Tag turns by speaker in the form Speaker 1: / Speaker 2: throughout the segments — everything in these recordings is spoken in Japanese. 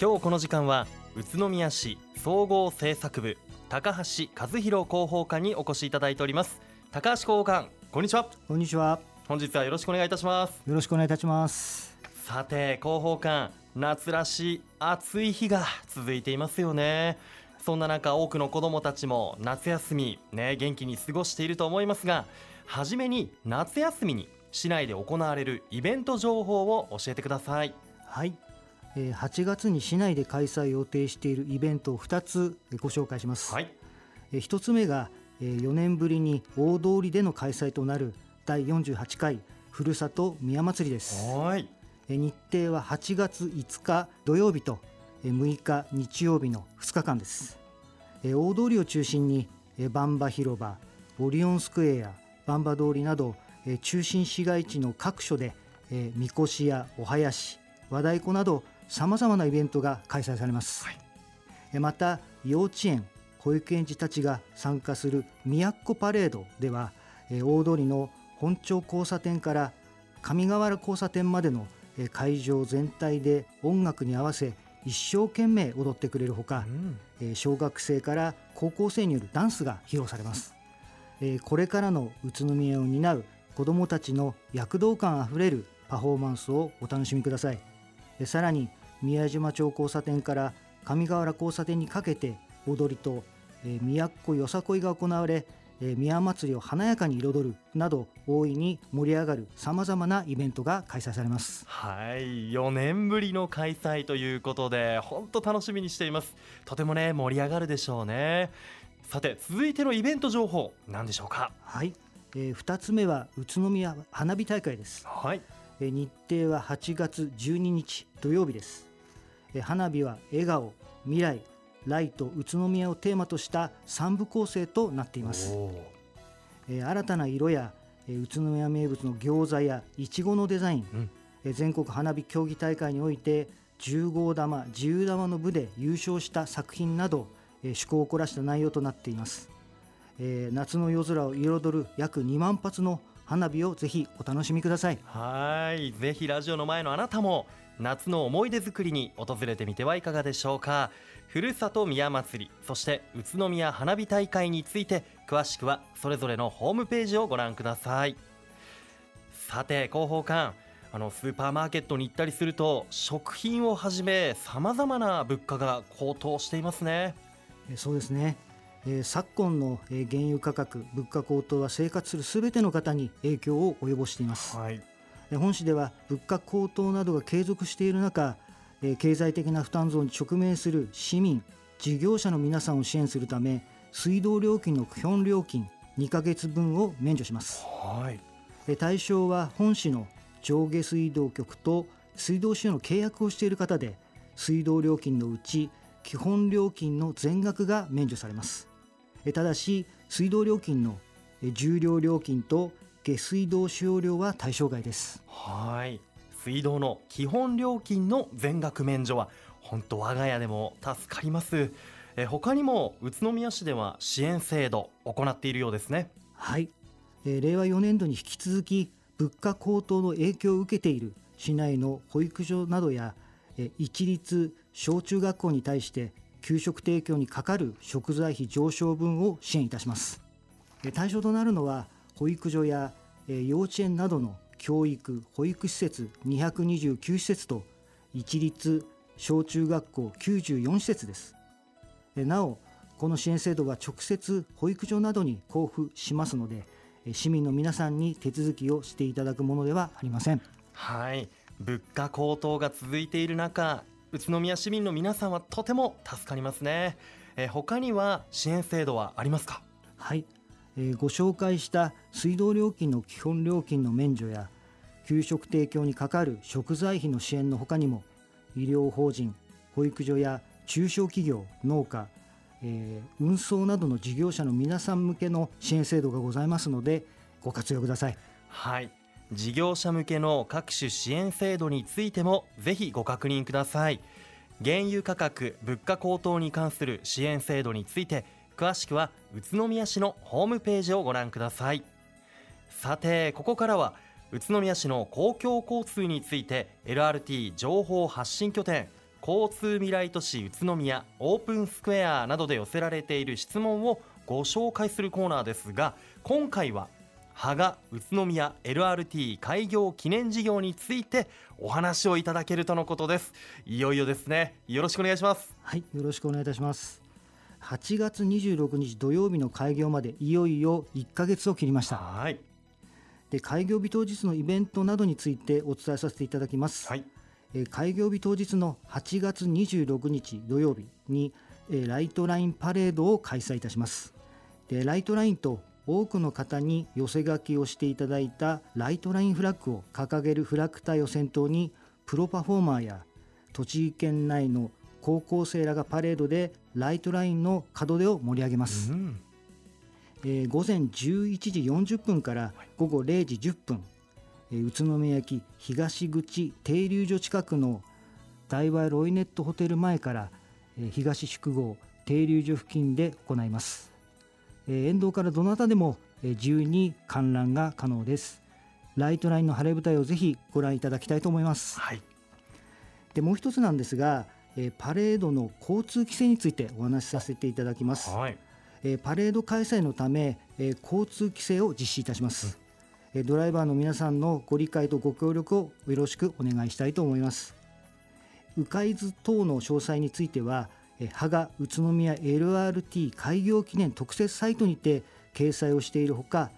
Speaker 1: 今日この時間は宇都宮市総合政策部高橋和弘広報課にお越しいただいております。高橋広報官こんにちは。
Speaker 2: こんにちは。
Speaker 1: 本日はよろしくお願いいたします。
Speaker 2: よろしくお願いいたします。
Speaker 1: さて広報官夏らしい暑い日が続いていますよね。そんな中多くの子どもたちも夏休みね元気に過ごしていると思いますが初めに夏休みに市内で行われるイベント情報を教えてください。
Speaker 2: はい。えー8月に市内で開催予定しているイベントを2つご紹介します、
Speaker 1: はい。
Speaker 2: えー1つ目がえー4年ぶりに大通りでの開催となる第48回ふるさと宮祭りです。日程は8月5日土曜日とえー6日日曜日の2日間です。えー大通りを中心にえーバンバ広場オリオンスクエアやバンバ通りなどえー中心市街地の各所でえーみこしやお囃子和太鼓などさまざまなイベントが開催されます、
Speaker 1: はい。
Speaker 2: えーまた幼稚園保育園児たちが参加する宮っ子パレードではえー大通りの本町交差点から上河原交差点までのえー会場全体で音楽に合わせ一生懸命踊ってくれるほか、
Speaker 1: うん。
Speaker 2: えー小学生から高校生によるダンスが披露されます、えーこれからの宇都宮を担う子どもたちの躍動感あふれるパフォーマンスをお楽しみください。えーさらに宮島町交差点から上河原交差点にかけて踊りと、えー宮っ子よさこいが行われえー宮祭りを華やかに彩るなど大いに盛り上がるさまざまなイベントが開催されます。
Speaker 1: はい4年ぶりの開催ということで本当楽しみにしています。とてもね盛り上がるでしょうね。さて続いてのイベント情報何でしょうか？
Speaker 2: はい、え2つ目は宇都宮花火大会です。
Speaker 1: はい。
Speaker 2: えー日程は8月12日土曜日です。えー花火は笑顔未来ライト宇都宮をテーマとした3部構成となっています、新たな色やえー宇都宮名物の餃子やいちごのデザイン、
Speaker 1: うん。
Speaker 2: えー全国花火競技大会において10号玉自由玉の部で優勝した作品など、えー趣向を凝らした内容となっています、えー夏の夜空を彩る約2万発の花火をぜひお楽しみください。
Speaker 1: はい。ぜひラジオの前のあなたも夏の思い出作りに訪れてみてはいかがでしょうか。ふるさと宮祭りそして宇都宮花火大会について詳しくはそれぞれのホームページをご覧ください。さて広報官あのスーパーマーケットに行ったりすると食品をはじめさまざまな物価が高騰していますね。
Speaker 2: えーそうですね、えー昨今のえー原油価格物価高騰は生活するすべての方に影響を及ぼしています。
Speaker 1: はい。
Speaker 2: えー本市では物価高騰などが継続している中えー経済的な負担増に直面する市民事業者の皆さんを支援するため水道料金の基本料金2ヶ月分を免除します。
Speaker 1: はい。
Speaker 2: えー対象は本市の上下水道局と水道使用の契約をしている方で水道料金のうち基本料金の全額が免除されます。えーただし水道料金のえー重量料金と下水道使用料は対象外です。
Speaker 1: はい。水道の基本料金の全額免除は本当我が家でも助かります。え他にも宇都宮市では支援制度行っているようですね。
Speaker 2: はい、えー令和4年度に引き続き物価高騰の影響を受けている市内の保育所などや、えー一律小中学校に対して給食提供にかかる食材費上昇分を支援いたします。えー対象となるのは保育所や、えー幼稚園などの教育保育施設229施設と一律小中学校94施設です。えーなおこの支援制度は直接保育所などに交付しますのでえー市民の皆さんに手続きをしていただくものではありません。
Speaker 1: はい。物価高騰が続いている中宇都宮市民の皆さんはとても助かりますね。え他には支援制度はありますか？
Speaker 2: はい、えご紹介した水道料金の基本料金の免除や給食提供にかかる食材費の支援のほかにも医療法人保育所や中小企業農家、えー運送などの事業者の皆さん向けの支援制度がございますのでご活用ください。
Speaker 1: はい。事業者向けの各種支援制度についてもぜひご確認ください。原油価格物価高騰に関する支援制度について詳しくは宇都宮市のホームページをご覧ください。さてここからは宇都宮市の公共交通について LRT 情報発信拠点交通未来都市宇都宮オープンスクエアなどで寄せられている質問をご紹介するコーナーですが今回は芳賀宇都宮 LRT 開業記念事業についてお話をいただけるとのことです。いよいよですね。よろしくお願いします。
Speaker 2: はいよろしくお願いいたします。8月26日土曜日の開業までいよいよ1ヶ月を切りました。
Speaker 1: はい。
Speaker 2: で開業日当日のイベントなどについてお伝えさせていただきます、
Speaker 1: はい。
Speaker 2: えー開業日当日の8月26日土曜日に、えーライトラインパレードを開催いたします。でライトラインと多くの方に寄せ書きをしていただいたライトラインフラッグを掲げるフラッグ隊を先頭にプロパフォーマーや栃木県内の高校生らがパレードでライトラインの門出を盛り上げます、
Speaker 1: うん。
Speaker 2: えー午前11時40分から午後0時10分、えー宇都宮駅東口停留所近くの大和ロイネットホテル前から、えー東宿号停留所付近で行います、えー沿道からどなたでも、えー自由に観覧が可能です。ライトラインの晴れ舞台をぜひご覧いただきたいと思います。
Speaker 1: はい。
Speaker 2: でもう一つなんですが、えーパレードの交通規制についてお話しさせていただきます。
Speaker 1: はい。
Speaker 2: えーパレード開催のため、えー交通規制を実施いたします、えードライバーの皆さんのご理解とご協力をよろしくお願いしたいと思います。迂回図等の詳細についてはえー芳賀宇都宮 LRT 開業記念特設サイトにて掲載をしているほか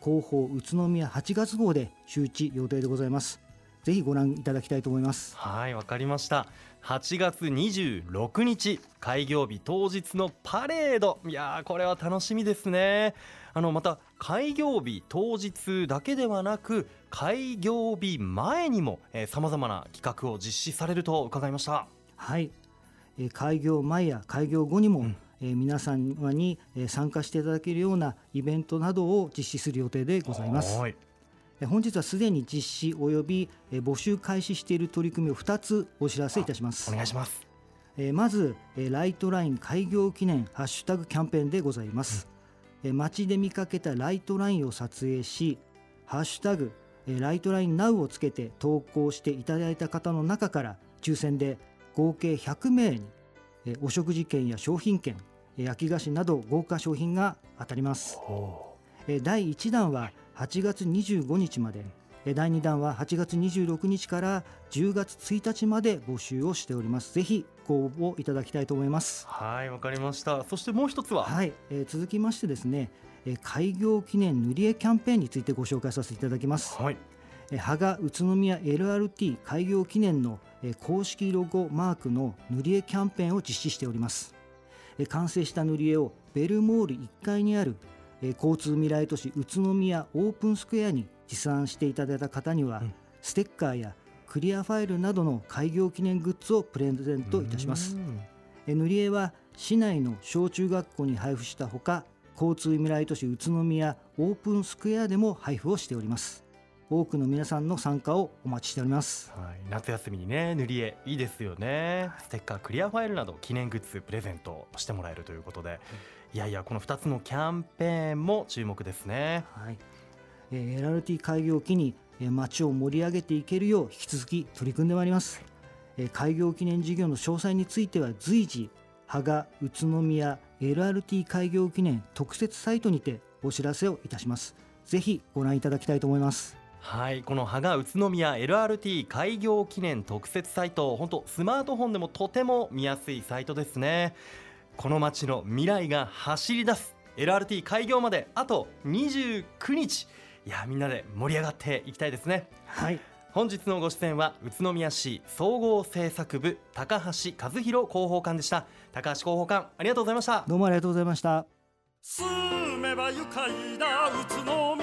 Speaker 2: 広報宇都宮8月号で周知予定でございますぜひご覧いただきたいと思います。
Speaker 1: はいわかりました。8月26日開業日当日のパレード。いやーこれは楽しみですね。あのまた開業日当日だけではなく開業日前にもさまざまな企画を実施されると伺いました。
Speaker 2: はい、えー開業前や開業後にも、
Speaker 1: うん。
Speaker 2: えー皆さんにえー参加していただけるようなイベントなどを実施する予定でございます。
Speaker 1: はい。
Speaker 2: えー本日はすでに実施及びえー募集開始している取り組みを2つお知らせいたします
Speaker 1: お。願いします
Speaker 2: えーまず、えーライトライン開業記念ハッシュタグキャンペーンでございます。えー街で見かけたライトラインを撮影し、ハッシュタグ、えーライトライン NOW をつけて投稿していただいた方の中から抽選で合計100名に、えーお食事券や商品券、えー焼き菓子など豪華商品が当たります。えー第1弾は8月25日まで、えー第2弾は8月26日から10月1日まで募集をしております。ぜひご応募いただきたいと思います。
Speaker 1: はいわかりましたそしてもう一つは？
Speaker 2: はい、えー続きましてですね、えー開業記念塗り絵キャンペーンについてご紹介させていただきます。
Speaker 1: はい
Speaker 2: えー芳賀宇都宮 LRT 開業記念の、えー公式ロゴマークの塗り絵キャンペーンを実施しております。えー完成した塗り絵をベルモール1階にある、えー交通未来都市宇都宮オープンスクエアに持参していただいた方には、
Speaker 1: うん。
Speaker 2: ステッカーやクリアファイルなどの開業記念グッズをプレゼントいたします。
Speaker 1: うん。
Speaker 2: え塗り絵は市内の小中学校に配布したほか交通未来都市宇都宮オープンスクエアでも配布をしております多くの皆さんの参加をお待ちしております。
Speaker 1: はい、夏休みにね塗り絵いいですよね。ステッカークリアファイルなど記念グッズプレゼントしてもらえるということで、いやいやこの2つのキャンペーンも注目ですね。
Speaker 2: はい、えー LRT 開業を機に、えー街を盛り上げていけるよう引き続き取り組んでまいります、えー開業記念事業の詳細については随時芳賀宇都宮 LRT 開業記念特設サイトにてお知らせをいたします。ぜひご覧いただきたいと思います
Speaker 1: はいこの芳賀宇都宮 LRT 開業記念特設サイト本当スマートフォンでもとても見やすいサイトですね。この街の未来が走り出す。LRT 開業まであと29日。いやみんなで盛り上がっていきたいですね。
Speaker 2: はい。
Speaker 1: 本日のご出演は宇都宮市総合政策部高橋和弘広報官でした。高橋広報官ありがとうございました。
Speaker 2: どうもありがとうございました。
Speaker 3: 住めば愉快な宇都宮